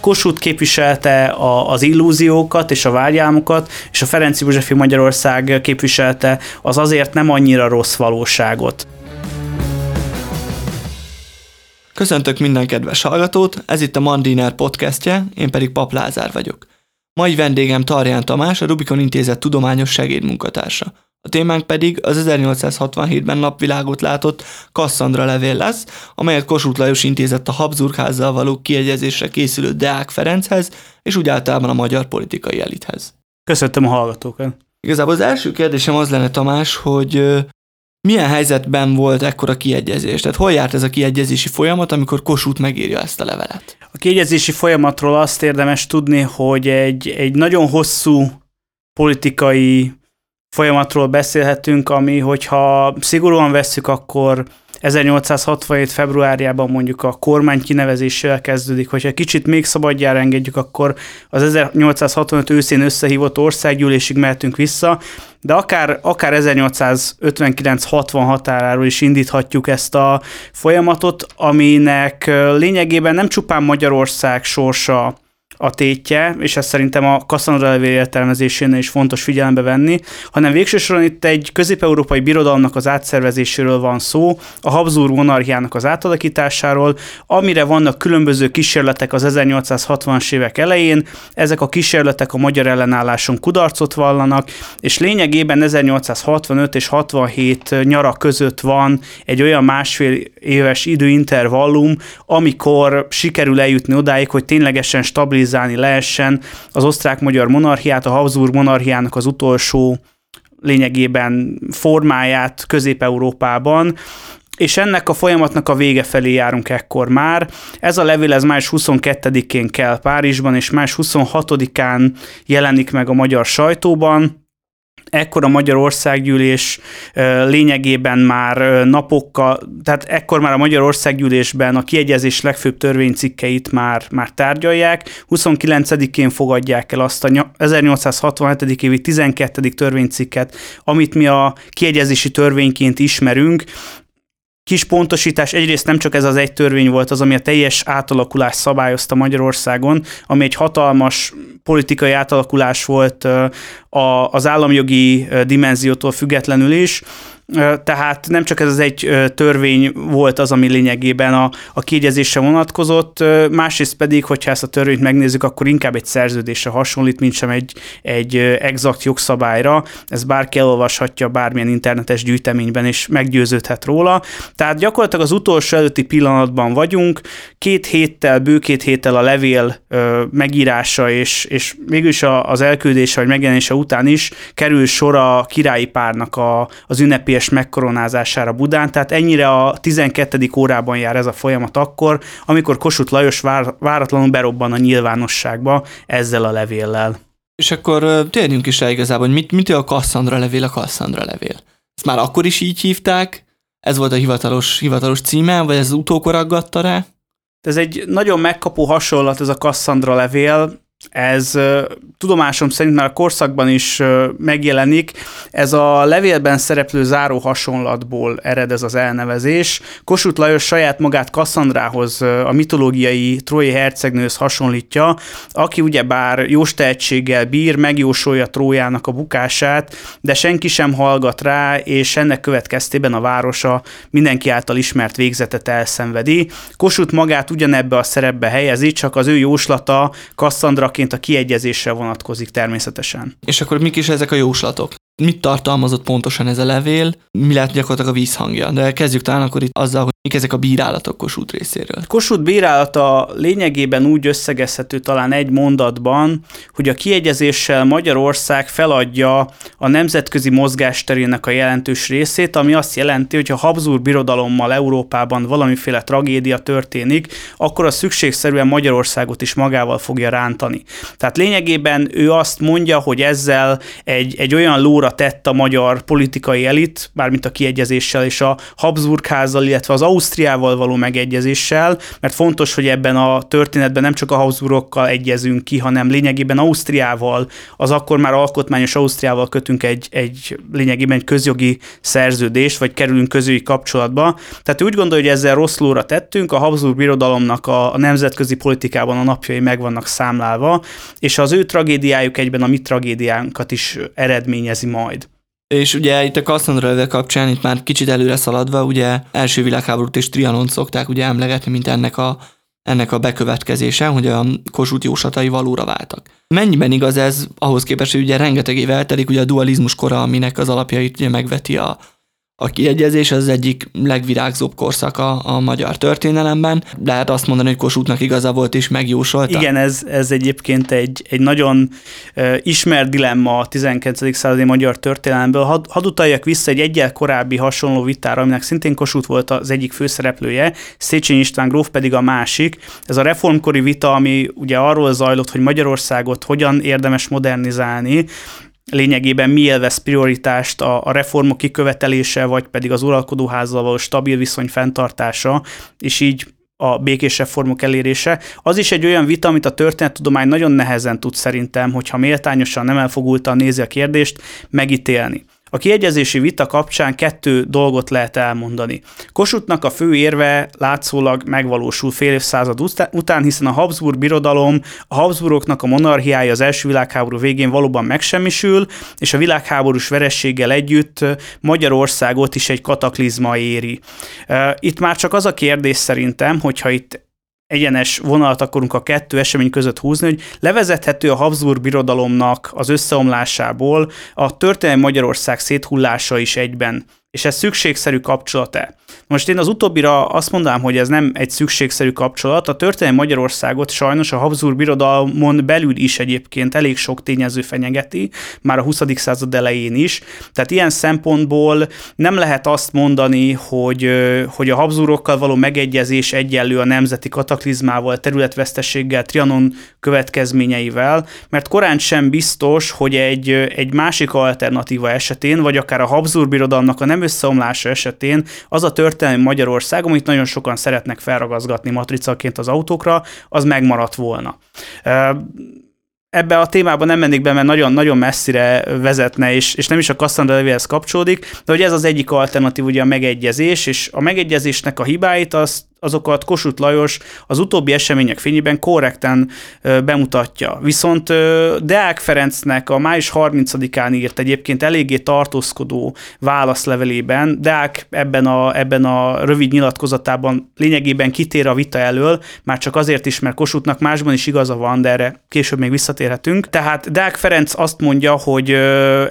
Kossuth képviselte a, az illúziókat és a vágyálmokat, és a Ferenc Józsefi Magyarország képviselte az azért nem annyira rossz valóságot. Köszöntök minden kedves hallgatót, ez itt a Mandiner podcastje, én pedig Pap Lázár vagyok. Mai vendégem Tarján Tamás, a Rubikon Intézet tudományos segédmunkatársa. A témánk pedig az 1867-ben napvilágot látott Kasszandra levél lesz, amelyet Kossuth Lajos intézett a Habsburgházzal való kiegyezésre készülő Deák Ferenchez, és úgy általában a magyar politikai elithez. Köszöntöm a hallgatókat! Igazából az első kérdésem az lenne, Tamás, hogy milyen helyzetben volt ekkora kiegyezés? Tehát hol járt ez a kiegyezési folyamat, amikor Kossuth megírja ezt a levelet? A kiegyezési folyamatról azt érdemes tudni, hogy egy, egy nagyon hosszú politikai folyamatról beszélhetünk, ami, hogyha szigorúan vesszük, akkor 1867. februárjában mondjuk a kormány kinevezésével kezdődik, hogyha kicsit még szabadjára engedjük, akkor az 1865 őszén összehívott országgyűlésig mehetünk vissza, de akár, akár 1859-60 határáról is indíthatjuk ezt a folyamatot, aminek lényegében nem csupán Magyarország sorsa a tétje, és ezt szerintem a Cassandra levél értelmezésénél is fontos figyelembe venni, hanem végső soron itt egy közép-európai birodalomnak az átszervezéséről van szó, a Habsburg monarchiának az átalakításáról, amire vannak különböző kísérletek az 1860-as évek elején, ezek a kísérletek a magyar ellenálláson kudarcot vallanak, és lényegében 1865 és 67 nyara között van egy olyan másfél éves időintervallum, amikor sikerül eljutni odáig, hogy ténylegesen stabilizálni stabilizálni lehessen az osztrák-magyar monarchiát, a Habsburg monarchiának az utolsó lényegében formáját Közép-Európában, és ennek a folyamatnak a vége felé járunk ekkor már. Ez a levél ez május 22-én kell Párizsban, és május 26-án jelenik meg a magyar sajtóban ekkor a Magyar Országgyűlés lényegében már napokkal, tehát ekkor már a Magyar Országgyűlésben a kiegyezés legfőbb törvénycikkeit már, már tárgyalják. 29-én fogadják el azt a 1867. évi 12. törvénycikket, amit mi a kiegyezési törvényként ismerünk, kis pontosítás, egyrészt nem csak ez az egy törvény volt az, ami a teljes átalakulást szabályozta Magyarországon, ami egy hatalmas politikai átalakulás volt az államjogi dimenziótól függetlenül is, tehát nem csak ez az egy törvény volt az, ami lényegében a, a kiegyezésre vonatkozott, másrészt pedig, hogyha ezt a törvényt megnézzük, akkor inkább egy szerződésre hasonlít, mint sem egy, egy exakt jogszabályra. Ez bárki elolvashatja bármilyen internetes gyűjteményben, és meggyőződhet róla. Tehát gyakorlatilag az utolsó előtti pillanatban vagyunk, két héttel, bő két héttel a levél megírása, és, és mégis az elküldése vagy megjelenése után is kerül sor a királyi párnak a, az ünnepi teljes megkoronázására Budán, tehát ennyire a 12. órában jár ez a folyamat akkor, amikor Kossuth Lajos vár, váratlanul berobban a nyilvánosságba ezzel a levéllel. És akkor térjünk is rá igazából, hogy mit, mit a Cassandra levél a Cassandra levél. Ezt már akkor is így hívták, ez volt a hivatalos, hivatalos címe, vagy ez utókor aggatta rá? Ez egy nagyon megkapó hasonlat, ez a Cassandra levél, ez tudomásom szerint már a korszakban is megjelenik. Ez a levélben szereplő záró hasonlatból ered ez az elnevezés. Kossuth Lajos saját magát Kasszandrához, a mitológiai trói hercegnőhöz hasonlítja, aki ugyebár jós tehetséggel bír, megjósolja Trójának a bukását, de senki sem hallgat rá, és ennek következtében a városa mindenki által ismert végzetet elszenvedi. Kossuth magát ugyanebbe a szerepbe helyezi, csak az ő jóslata Kasszandra jóslaként a kiegyezésre vonatkozik természetesen. És akkor mik is ezek a jóslatok? Mit tartalmazott pontosan ez a levél? Mi lehet gyakorlatilag a vízhangja? De kezdjük talán akkor itt azzal, hogy mik ezek a bírálatok Kossuth részéről. Kossuth bírálata lényegében úgy összegezhető talán egy mondatban, hogy a kiegyezéssel Magyarország feladja a nemzetközi mozgásterének a jelentős részét, ami azt jelenti, hogy ha Habsburg birodalommal Európában valamiféle tragédia történik, akkor a szükségszerűen Magyarországot is magával fogja rántani. Tehát lényegében ő azt mondja, hogy ezzel egy, egy olyan lóra oszlóra tett a magyar politikai elit, mármint a kiegyezéssel és a Habsburg házzal, illetve az Ausztriával való megegyezéssel, mert fontos, hogy ebben a történetben nem csak a Habsburgokkal egyezünk ki, hanem lényegében Ausztriával, az akkor már alkotmányos Ausztriával kötünk egy, egy lényegében egy közjogi szerződést, vagy kerülünk közjogi kapcsolatba. Tehát úgy gondolja, hogy ezzel rossz lóra tettünk, a Habsburg birodalomnak a, a nemzetközi politikában a napjai meg vannak számlálva, és az ő tragédiájuk egyben a mi tragédiánkat is eredményezi majd. És ugye itt a Cassandra kapcsán, itt már kicsit előre szaladva, ugye első világháborút és Trianon szokták ugye emlegetni, mint ennek a, ennek a bekövetkezése, hogy a Kossuth jósatai valóra váltak. Mennyiben igaz ez ahhoz képest, hogy ugye rengeteg év eltelik, ugye a dualizmus kora, aminek az alapjait ugye megveti a, a kiegyezés az egyik legvirágzóbb korszaka a magyar történelemben. Lehet azt mondani, hogy Kossuthnak igaza volt és megjósolta. Igen, ez, ez egyébként egy, egy nagyon ismert dilemma a 19. századi magyar történelemből. Had, hadd utaljak vissza egy egyel korábbi hasonló vitára, aminek szintén Kossuth volt az egyik főszereplője, Széchenyi István gróf pedig a másik. Ez a reformkori vita, ami ugye arról zajlott, hogy Magyarországot hogyan érdemes modernizálni, lényegében mi élvez prioritást a, a reformok kikövetelése, vagy pedig az uralkodóházzal való stabil viszony fenntartása, és így a békés reformok elérése. Az is egy olyan vita, amit a történettudomány nagyon nehezen tud szerintem, hogyha méltányosan, nem elfogultan nézi a kérdést, megítélni. A kiegyezési vita kapcsán kettő dolgot lehet elmondani. Kossuthnak a fő érve látszólag megvalósul fél évszázad után, hiszen a Habsburg birodalom, a Habsburgoknak a monarchiája az első világháború végén valóban megsemmisül, és a világháborús verességgel együtt Magyarországot is egy kataklizma éri. Itt már csak az a kérdés szerintem, hogyha itt egyenes vonalat akarunk a kettő esemény között húzni, hogy levezethető a Habsburg birodalomnak az összeomlásából a történelmi Magyarország széthullása is egyben és ez szükségszerű kapcsolat-e? Most én az utóbbira azt mondanám, hogy ez nem egy szükségszerű kapcsolat. A történelmi Magyarországot sajnos a Habsburg birodalmon belül is egyébként elég sok tényező fenyegeti, már a 20. század elején is. Tehát ilyen szempontból nem lehet azt mondani, hogy, hogy a Habsburgokkal való megegyezés egyenlő a nemzeti kataklizmával, területvesztességgel, Trianon következményeivel, mert korán sem biztos, hogy egy, egy másik alternatíva esetén, vagy akár a Habsburg birodalomnak a nem összeomlása esetén az a történelmi Magyarország, amit nagyon sokan szeretnek felragazgatni matricaként az autókra, az megmaradt volna. Ebbe a témába nem mennék be, mert nagyon-nagyon messzire vezetne, és, és nem is a Cassandra levéhez kapcsolódik, de hogy ez az egyik alternatív, ugye a megegyezés, és a megegyezésnek a hibáit azt azokat Kossuth Lajos az utóbbi események fényében korrekten bemutatja. Viszont Deák Ferencnek a május 30-án írt egyébként eléggé tartózkodó válaszlevelében, Deák ebben a, ebben a rövid nyilatkozatában lényegében kitér a vita elől, már csak azért is, mert Kossuthnak másban is igaza van, de erre később még visszatérhetünk. Tehát Deák Ferenc azt mondja, hogy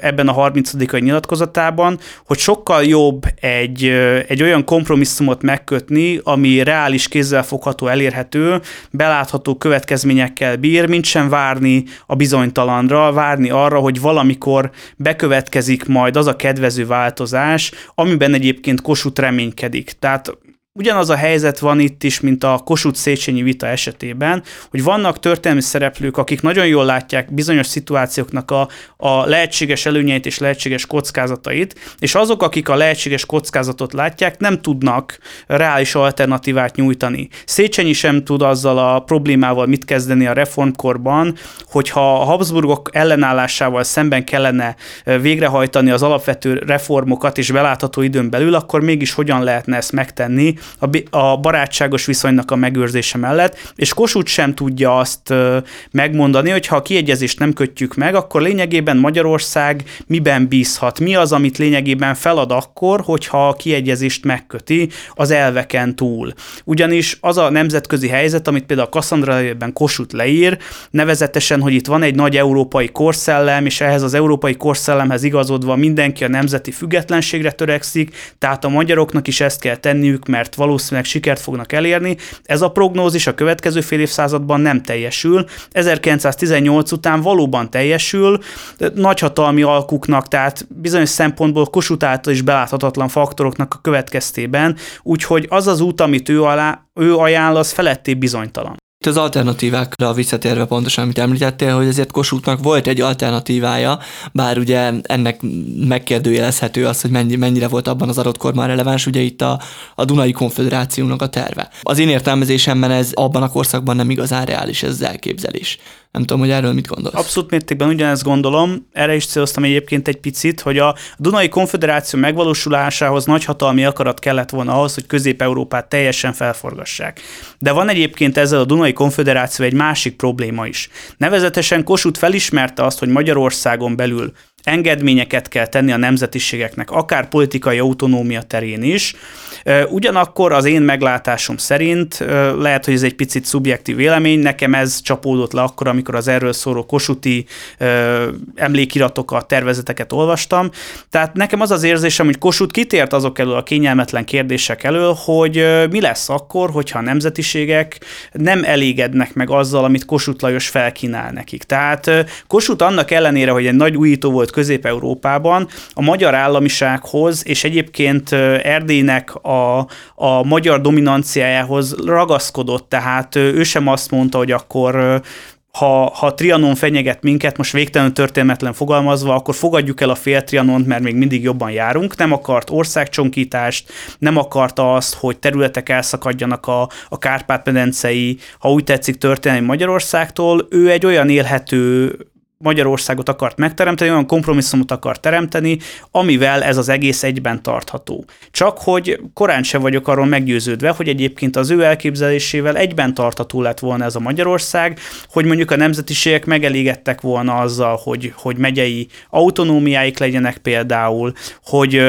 ebben a 30 nyilatkozatában, hogy sokkal jobb egy, egy olyan kompromisszumot megkötni, ami reális, kézzelfogható, elérhető, belátható következményekkel bír, mint sem várni a bizonytalanra, várni arra, hogy valamikor bekövetkezik majd az a kedvező változás, amiben egyébként Kossuth reménykedik. Tehát Ugyanaz a helyzet van itt is, mint a Kossuth Széchenyi vita esetében, hogy vannak történelmi szereplők, akik nagyon jól látják bizonyos szituációknak a, a lehetséges előnyeit és lehetséges kockázatait, és azok, akik a lehetséges kockázatot látják, nem tudnak reális alternatívát nyújtani. Széchenyi sem tud azzal a problémával mit kezdeni a reformkorban, hogyha a Habsburgok ellenállásával szemben kellene végrehajtani az alapvető reformokat és belátható időn belül, akkor mégis hogyan lehetne ezt megtenni, a, barátságos viszonynak a megőrzése mellett, és Kossuth sem tudja azt megmondani, hogy ha a kiegyezést nem kötjük meg, akkor lényegében Magyarország miben bízhat, mi az, amit lényegében felad akkor, hogyha a kiegyezést megköti az elveken túl. Ugyanis az a nemzetközi helyzet, amit például a Cassandra-ben Kossuth leír, nevezetesen, hogy itt van egy nagy európai korszellem, és ehhez az európai korszellemhez igazodva mindenki a nemzeti függetlenségre törekszik, tehát a magyaroknak is ezt kell tenniük, mert valószínűleg sikert fognak elérni. Ez a prognózis a következő fél évszázadban nem teljesül. 1918 után valóban teljesül, nagyhatalmi alkuknak, tehát bizonyos szempontból Kossuth által is beláthatatlan faktoroknak a következtében, úgyhogy az az út, amit ő, alá, ő ajánl, az feletté bizonytalan. Itt az alternatívákra visszatérve pontosan, amit említettél, hogy ezért Kossuthnak volt egy alternatívája, bár ugye ennek megkérdőjelezhető az, hogy mennyi, mennyire volt abban az adott korban releváns, ugye itt a, a Dunai Konfederációnak a terve. Az én értelmezésemben ez abban a korszakban nem igazán reális ez az elképzelés. Nem tudom, hogy erről mit gondolsz. Abszolút mértékben ugyanezt gondolom. Erre is céloztam egyébként egy picit, hogy a Dunai Konfederáció megvalósulásához nagyhatalmi akarat kellett volna ahhoz, hogy Közép-Európát teljesen felforgassák. De van egyébként ezzel a Dunai Konfederáció egy másik probléma is. Nevezetesen Kossuth felismerte azt, hogy Magyarországon belül engedményeket kell tenni a nemzetiségeknek, akár politikai autonómia terén is. Ugyanakkor az én meglátásom szerint, lehet, hogy ez egy picit szubjektív vélemény, nekem ez csapódott le akkor, amikor az erről szóló kosuti emlékiratokat, tervezeteket olvastam. Tehát nekem az az érzésem, hogy Kossuth kitért azok elől a kényelmetlen kérdések elől, hogy mi lesz akkor, hogyha a nemzetiségek nem elégednek meg azzal, amit Kossuth Lajos felkínál nekik. Tehát Kossuth annak ellenére, hogy egy nagy újító volt Közép-Európában, a magyar államisághoz és egyébként Erdélynek a, a magyar dominanciájához ragaszkodott, tehát ő sem azt mondta, hogy akkor ha, ha Trianon fenyeget minket, most végtelenül történetlen fogalmazva, akkor fogadjuk el a fél Trianont, mert még mindig jobban járunk. Nem akart országcsonkítást, nem akarta azt, hogy területek elszakadjanak a, a Kárpát-medencei, ha úgy tetszik, történelmi Magyarországtól. Ő egy olyan élhető Magyarországot akart megteremteni, olyan kompromisszumot akart teremteni, amivel ez az egész egyben tartható. Csak hogy korán sem vagyok arról meggyőződve, hogy egyébként az ő elképzelésével egyben tartható lett volna ez a Magyarország, hogy mondjuk a nemzetiségek megelégedtek volna azzal, hogy, hogy megyei autonómiáik legyenek például, hogy,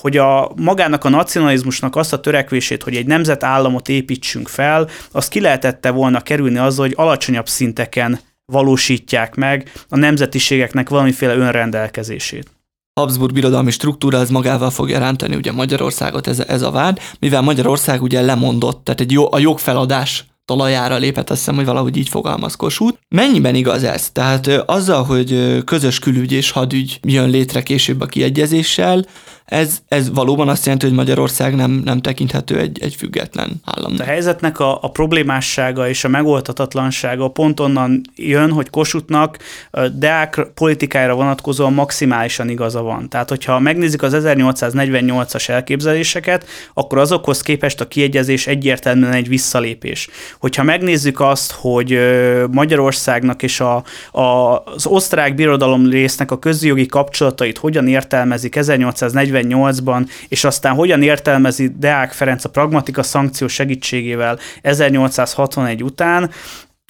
hogy a magának a nacionalizmusnak azt a törekvését, hogy egy nemzetállamot építsünk fel, azt ki lehetette volna kerülni azzal, hogy alacsonyabb szinteken valósítják meg a nemzetiségeknek valamiféle önrendelkezését. Habsburg birodalmi struktúra ez magával fogja rántani ugye Magyarországot, ez, ez a vád, mivel Magyarország ugye lemondott, tehát egy jó, a jogfeladás talajára lépett, azt hiszem, hogy valahogy így fogalmaz Kossuth. Mennyiben igaz ez? Tehát azzal, hogy közös külügy és hadügy jön létre később a kiegyezéssel, ez, ez valóban azt jelenti, hogy Magyarország nem, nem tekinthető egy, egy független állam. A helyzetnek a, a problémássága és a megoldhatatlansága pont onnan jön, hogy Kossuthnak Deák politikájára vonatkozóan maximálisan igaza van. Tehát, hogyha megnézzük az 1848-as elképzeléseket, akkor azokhoz képest a kiegyezés egyértelműen egy visszalépés. Hogyha megnézzük azt, hogy Magyarországnak és a, a, az osztrák birodalom résznek a közjogi kapcsolatait hogyan értelmezik 1840 48-ban, és aztán hogyan értelmezi Deák Ferenc a pragmatika szankció segítségével 1861 után,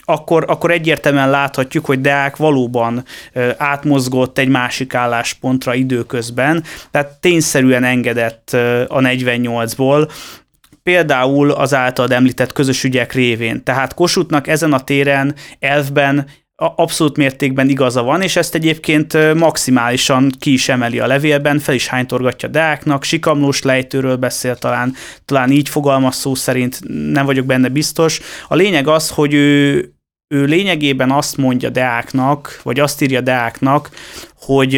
akkor, akkor egyértelműen láthatjuk, hogy Deák valóban átmozgott egy másik álláspontra időközben, tehát tényszerűen engedett a 48-ból, például az általad említett közös ügyek révén. Tehát Kossuthnak ezen a téren elfben abszolút mértékben igaza van, és ezt egyébként maximálisan ki is emeli a levélben, fel is hánytorgatja Deáknak, sikamlós lejtőről beszél talán, talán így fogalmaz szó szerint, nem vagyok benne biztos. A lényeg az, hogy ő, ő lényegében azt mondja Deáknak, vagy azt írja Deáknak, hogy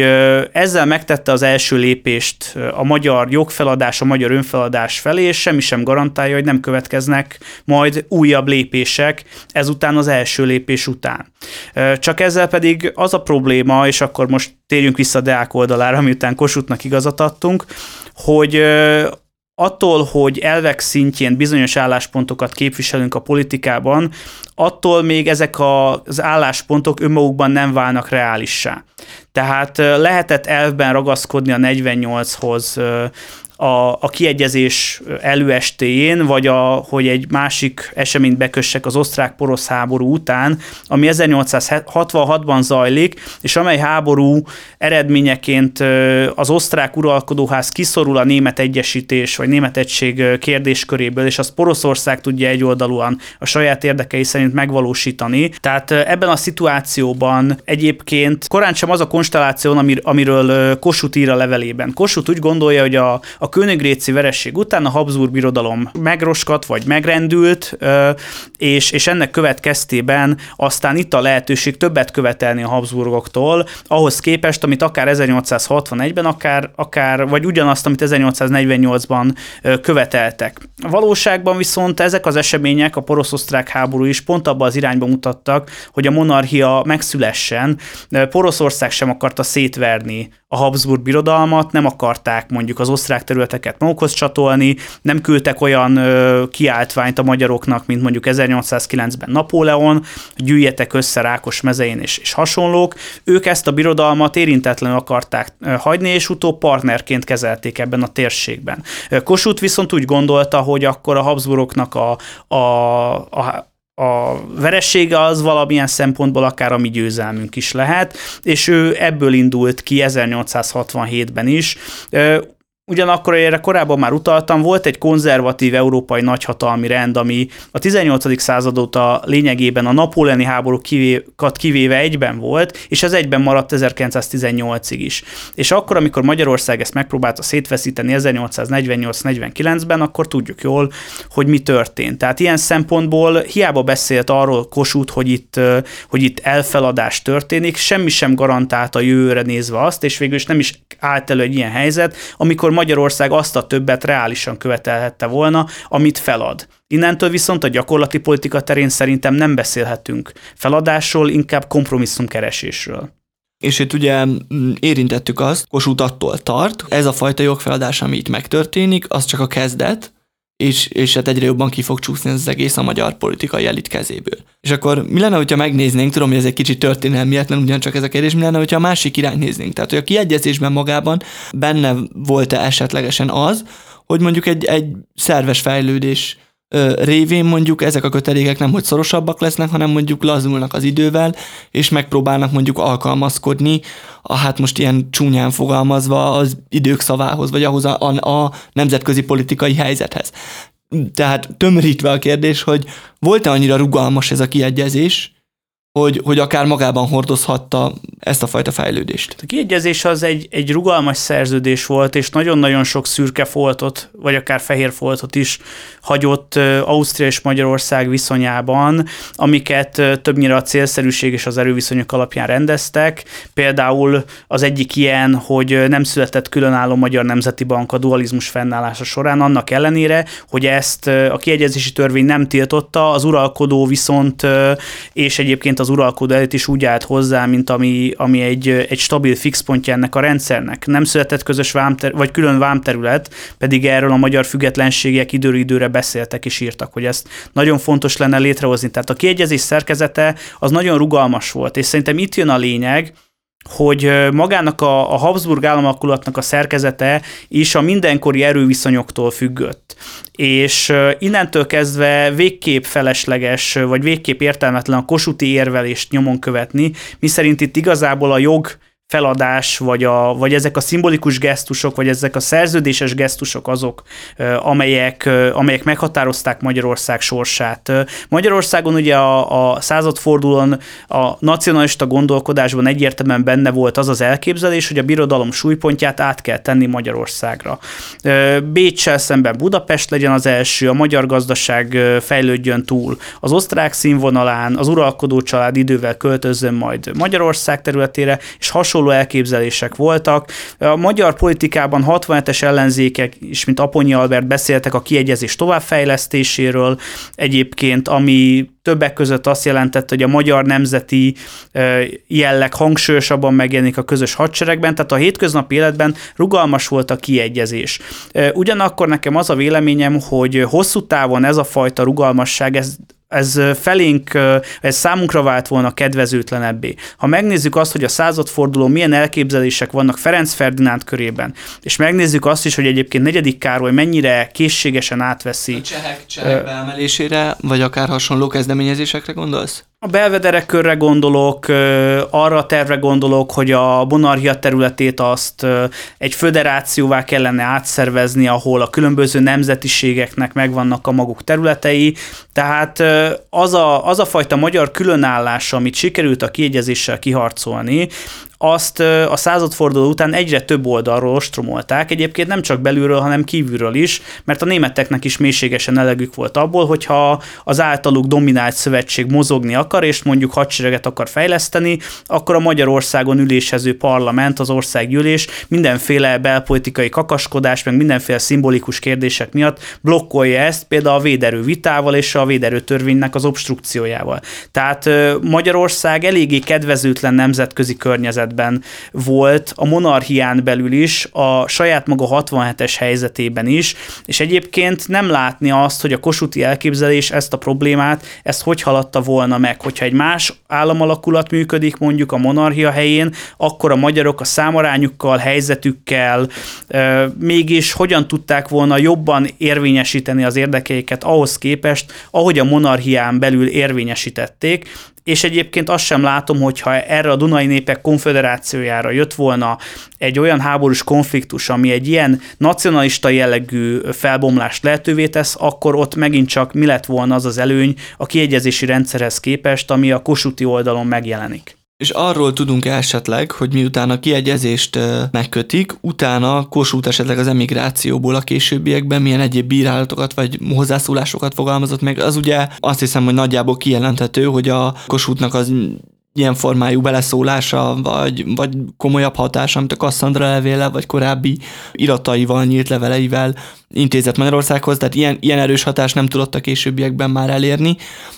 ezzel megtette az első lépést a magyar jogfeladás, a magyar önfeladás felé, és semmi sem garantálja, hogy nem következnek majd újabb lépések ezután az első lépés után. Csak ezzel pedig az a probléma, és akkor most térjünk vissza Deák oldalára, miután Kossuthnak igazat adtunk, hogy attól, hogy elvek szintjén bizonyos álláspontokat képviselünk a politikában, attól még ezek az álláspontok önmagukban nem válnak reálissá. Tehát lehetett elvben ragaszkodni a 48-hoz a, a kiegyezés előestéjén, vagy a, hogy egy másik eseményt bekössek az osztrák-porosz háború után, ami 1866-ban zajlik, és amely háború eredményeként az osztrák uralkodóház kiszorul a német egyesítés, vagy német egység kérdésköréből, és az Poroszország tudja egyoldalúan a saját érdekei szerint megvalósítani. Tehát ebben a szituációban egyébként korán sem az a konstelláción, amir, amiről Kossuth ír a levelében. Kossuth úgy gondolja, hogy a, a Königréci vereség után a Habsburg birodalom megroskat, vagy megrendült, és, és ennek következtében aztán itt a lehetőség többet követelni a Habsburgoktól, ahhoz képest, amit akár 1861-ben, akár, akár vagy ugyanazt, amit 1848-ban követeltek. A valóságban viszont ezek az események, a porosz-osztrák háború is pont abba az irányba mutattak, hogy a monarchia megszülessen. Poroszország sem akarta szétverni a Habsburg birodalmat, nem akarták mondjuk az osztrák területeket magukhoz csatolni, nem küldtek olyan ö, kiáltványt a magyaroknak, mint mondjuk 1809-ben Napóleon, gyűjjetek össze Rákos mezején és, és hasonlók. Ők ezt a birodalmat érintetlenül akarták hagyni, és utóbb partnerként kezelték ebben a térségben. Kossuth viszont úgy gondolta, hogy akkor a Habsburgoknak a, a, a a veressége az valamilyen szempontból akár a mi győzelmünk is lehet, és ő ebből indult ki 1867-ben is. Ugyanakkor erre korábban már utaltam, volt egy konzervatív európai nagyhatalmi rend, ami a 18. század óta lényegében a napóleoni háborúkat kivéve egyben volt, és ez egyben maradt 1918-ig is. És akkor, amikor Magyarország ezt megpróbálta szétveszíteni 1848-49-ben, akkor tudjuk jól, hogy mi történt. Tehát ilyen szempontból hiába beszélt arról Kossuth, hogy itt, hogy itt elfeladás történik, semmi sem garantálta a jövőre nézve azt, és végül is nem is állt elő egy ilyen helyzet, amikor Magyarország azt a többet reálisan követelhette volna, amit felad. Innentől viszont a gyakorlati politika terén szerintem nem beszélhetünk feladásról, inkább kompromisszumkeresésről. És itt ugye érintettük azt, Kossuth attól tart, ez a fajta jogfeladás, ami itt megtörténik, az csak a kezdet, és, és hát egyre jobban ki fog csúszni az egész a magyar politikai elit kezéből. És akkor mi lenne, hogyha megnéznénk, tudom, hogy ez egy kicsit történelmietlen, ugyancsak ez a kérdés, mi lenne, hogyha a másik irányt néznénk. Tehát, hogy a kiegyezésben magában benne volt-e esetlegesen az, hogy mondjuk egy, egy szerves fejlődés révén mondjuk ezek a kötelékek nem hogy szorosabbak lesznek, hanem mondjuk lazulnak az idővel, és megpróbálnak mondjuk alkalmazkodni, a, hát most ilyen csúnyán fogalmazva az idők szavához, vagy ahhoz a, a, a nemzetközi politikai helyzethez. Tehát tömörítve a kérdés, hogy volt-e annyira rugalmas ez a kiegyezés, hogy, hogy akár magában hordozhatta ezt a fajta fejlődést. A kiegyezés az egy, egy rugalmas szerződés volt, és nagyon-nagyon sok szürke foltot, vagy akár fehér foltot is hagyott Ausztria és Magyarország viszonyában, amiket többnyire a célszerűség és az erőviszonyok alapján rendeztek. Például az egyik ilyen, hogy nem született különálló Magyar Nemzeti Bank a dualizmus fennállása során, annak ellenére, hogy ezt a kiegyezési törvény nem tiltotta, az uralkodó viszont és egyébként az uralkodó elit is úgy állt hozzá, mint ami, ami egy, egy stabil fixpontja ennek a rendszernek. Nem született közös vámter, vagy külön vámterület, pedig erről a magyar függetlenségek időről időre beszéltek és írtak, hogy ezt nagyon fontos lenne létrehozni. Tehát a kiegyezés szerkezete az nagyon rugalmas volt, és szerintem itt jön a lényeg, hogy magának a, a Habsburg államakulatnak a szerkezete is a mindenkori erőviszonyoktól függött. És innentől kezdve végképp felesleges, vagy végképp értelmetlen a kosuti érvelést nyomon követni, miszerint itt igazából a jog feladás, vagy, a, vagy ezek a szimbolikus gesztusok, vagy ezek a szerződéses gesztusok azok, amelyek, amelyek meghatározták Magyarország sorsát. Magyarországon ugye a, a századfordulón a nacionalista gondolkodásban egyértelműen benne volt az az elképzelés, hogy a birodalom súlypontját át kell tenni Magyarországra. Bécsel szemben Budapest legyen az első, a magyar gazdaság fejlődjön túl az osztrák színvonalán, az uralkodó család idővel költözön majd Magyarország területére, és hasonló hasonló elképzelések voltak. A magyar politikában 67-es ellenzékek is, mint Aponyi Albert beszéltek a kiegyezés továbbfejlesztéséről, egyébként ami többek között azt jelentette, hogy a magyar nemzeti jelleg hangsúlyosabban megjelenik a közös hadseregben, tehát a hétköznapi életben rugalmas volt a kiegyezés. Ugyanakkor nekem az a véleményem, hogy hosszú távon ez a fajta rugalmasság, ez ez felénk, ez számunkra vált volna kedvezőtlenebbé. Ha megnézzük azt, hogy a századforduló milyen elképzelések vannak Ferenc Ferdinánd körében, és megnézzük azt is, hogy egyébként negyedik Károly mennyire készségesen átveszi. A csehek, csehek beemelésére, vagy akár hasonló kezdeményezésekre gondolsz? A belvederek körre gondolok, arra a tervre gondolok, hogy a monarchia területét azt egy föderációvá kellene átszervezni, ahol a különböző nemzetiségeknek megvannak a maguk területei. Tehát az a, az a fajta magyar különállás, amit sikerült a kiegyezéssel kiharcolni, azt a századforduló után egyre több oldalról ostromolták, egyébként nem csak belülről, hanem kívülről is, mert a németeknek is mélységesen elegük volt abból, hogyha az általuk dominált szövetség mozogni akar, és mondjuk hadsereget akar fejleszteni, akkor a Magyarországon ülésező parlament, az országgyűlés mindenféle belpolitikai kakaskodás, meg mindenféle szimbolikus kérdések miatt blokkolja ezt, például a véderő vitával és a véderő törvénynek az obstrukciójával. Tehát Magyarország eléggé kedvezőtlen nemzetközi környezetben volt a monarchián belül is, a saját maga 67-es helyzetében is, és egyébként nem látni azt, hogy a kosuti elképzelés ezt a problémát, ezt hogy haladta volna meg. Hogyha egy más államalakulat működik mondjuk a monarchia helyén, akkor a magyarok a számarányukkal, helyzetükkel mégis hogyan tudták volna jobban érvényesíteni az érdekeiket ahhoz képest, ahogy a monarchián belül érvényesítették, és egyébként azt sem látom, hogyha erre a Dunai Népek Konfederációjára jött volna egy olyan háborús konfliktus, ami egy ilyen nacionalista jellegű felbomlást lehetővé tesz, akkor ott megint csak mi lett volna az az előny a kiegyezési rendszerhez képest, ami a kosuti oldalon megjelenik. És arról tudunk esetleg, hogy miután a kiegyezést megkötik, utána Kossuth esetleg az emigrációból a későbbiekben milyen egyéb bírálatokat vagy hozzászólásokat fogalmazott meg, az ugye azt hiszem, hogy nagyjából kijelenthető, hogy a Kossuthnak az ilyen formájú beleszólása, vagy, vagy komolyabb hatása, amit a Cassandra levéle, vagy korábbi irataival, nyílt leveleivel intézett Magyarországhoz, tehát ilyen, ilyen erős hatást nem tudott a későbbiekben már elérni,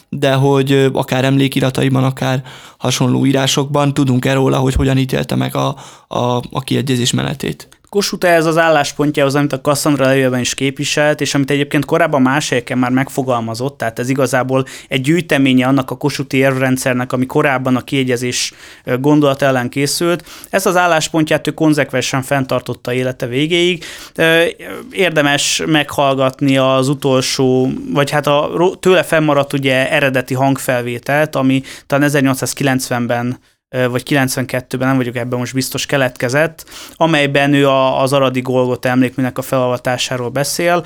de hogy akár emlékirataiban, akár hasonló írásokban tudunk erről hogy hogyan ítélte meg a, a, a kiegyezés menetét. Kossuth ez az álláspontjához, amit a Cassandra levélben is képviselt, és amit egyébként korábban más helyeken már megfogalmazott, tehát ez igazából egy gyűjteménye annak a Kossuthi érvrendszernek, ami korábban a kiegyezés gondolat ellen készült. Ezt az álláspontját ő konzekvensen fenntartotta élete végéig. Érdemes meghallgatni az utolsó, vagy hát a tőle fennmaradt ugye eredeti hangfelvételt, ami talán 1890-ben vagy 92-ben, nem vagyok ebben most biztos, keletkezett, amelyben ő az Aradi Golgot emlékműnek a felavatásáról beszél,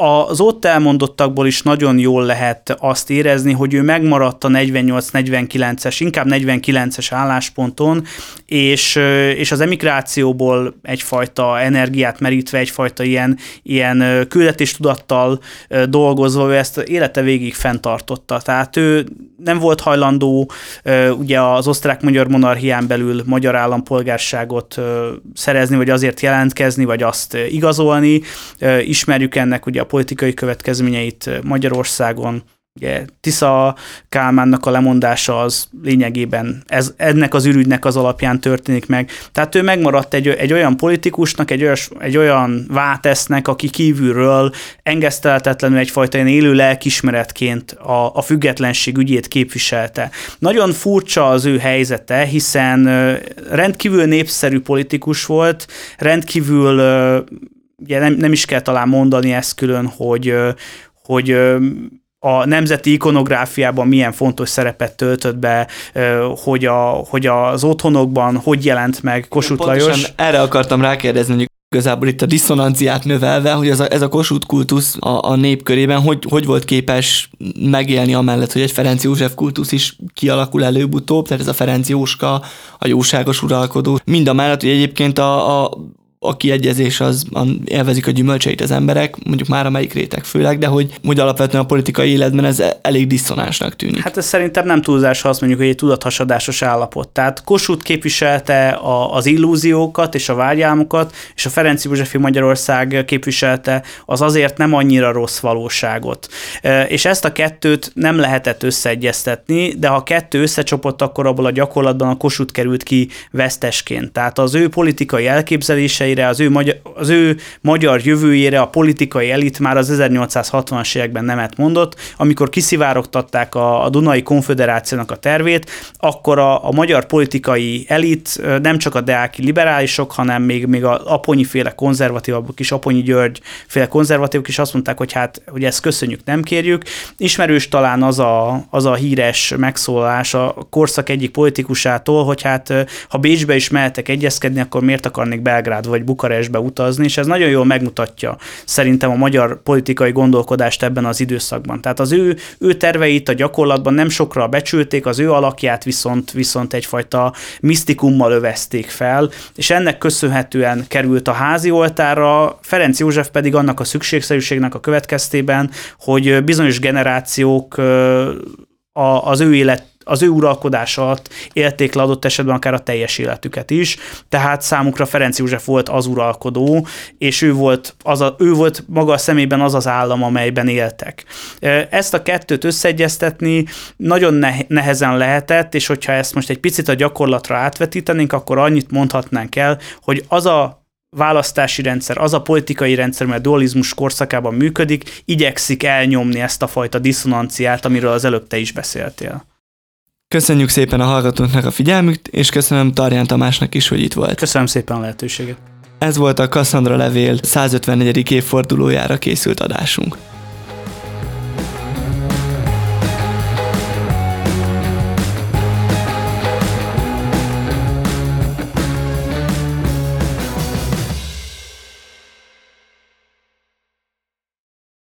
az ott elmondottakból is nagyon jól lehet azt érezni, hogy ő megmaradt a 48-49-es, inkább 49-es állásponton, és, és az emigrációból egyfajta energiát merítve, egyfajta ilyen, ilyen küldetéstudattal dolgozva, ő ezt élete végig fenntartotta. Tehát ő nem volt hajlandó ugye az osztrák-magyar monarchián belül magyar állampolgárságot szerezni, vagy azért jelentkezni, vagy azt igazolni. Ismerjük ennek ugye a politikai következményeit Magyarországon, Ugye Tisza Kálmánnak a lemondása az lényegében ez, ennek az ürügynek az alapján történik meg. Tehát ő megmaradt egy, egy olyan politikusnak, egy, olyas, egy olyan vátesznek, aki kívülről engesztelhetetlenül egyfajta ilyen élő lelkismeretként a, a függetlenség ügyét képviselte. Nagyon furcsa az ő helyzete, hiszen rendkívül népszerű politikus volt, rendkívül ugye nem, nem is kell talán mondani ezt külön, hogy, hogy a nemzeti ikonográfiában milyen fontos szerepet töltött be, hogy, a, hogy az otthonokban hogy jelent meg Kossuth Lajos. Erre akartam rákérdezni, hogy igazából itt a diszonanciát növelve, hogy ez a, ez a Kossuth kultusz a, a nép körében hogy, hogy volt képes megélni amellett, hogy egy Ferenc József kultusz is kialakul előbb-utóbb, tehát ez a Ferenc Jóska, a jóságos uralkodó, mind a mellett, hogy egyébként a, a a kiegyezés az élvezik a gyümölcseit az emberek, mondjuk már a melyik réteg főleg, de hogy, hogy alapvetően a politikai életben ez elég diszonánsnak tűnik. Hát ez szerintem nem túlzás, ha azt mondjuk, hogy egy tudathasadásos állapot. Tehát Kossuth képviselte a, az illúziókat és a vágyálmokat, és a Ferenc Józsefi Magyarország képviselte az azért nem annyira rossz valóságot. És ezt a kettőt nem lehetett összeegyeztetni, de ha a kettő összecsopott, akkor abból a gyakorlatban a Kossuth került ki vesztesként. Tehát az ő politikai elképzelése érdekeire, az ő, magyar, az ő magyar jövőjére a politikai elit már az 1860-as években nemet mondott, amikor kiszivárogtatták a, a Dunai Konfederációnak a tervét, akkor a, a magyar politikai elit nem csak a deáki liberálisok, hanem még, még a Aponyi féle konzervatívok is, Aponyi György féle konzervatívok is azt mondták, hogy hát, hogy ezt köszönjük, nem kérjük. Ismerős talán az a, az a híres megszólás a korszak egyik politikusától, hogy hát ha Bécsbe is mehetek egyezkedni, akkor miért akarnék Belgrád vagy Bukarestbe utazni, és ez nagyon jól megmutatja szerintem a magyar politikai gondolkodást ebben az időszakban. Tehát az ő, ő terveit a gyakorlatban nem sokra becsülték, az ő alakját viszont, viszont egyfajta misztikummal övezték fel, és ennek köszönhetően került a házi oltára, Ferenc József pedig annak a szükségszerűségnek a következtében, hogy bizonyos generációk az ő élet az ő uralkodás alatt élték le adott esetben akár a teljes életüket is, tehát számukra Ferenc József volt az uralkodó, és ő volt, az a, ő volt maga a szemében az az állam, amelyben éltek. Ezt a kettőt összeegyeztetni nagyon nehezen lehetett, és hogyha ezt most egy picit a gyakorlatra átvetítenénk, akkor annyit mondhatnánk el, hogy az a választási rendszer, az a politikai rendszer, mert dualizmus korszakában működik, igyekszik elnyomni ezt a fajta diszonanciát, amiről az előbb te is beszéltél. Köszönjük szépen a hallgatóknak a figyelmüket, és köszönöm Tarján Tamásnak is, hogy itt volt. Köszönöm szépen a lehetőséget. Ez volt a Cassandra Levél 154. évfordulójára készült adásunk.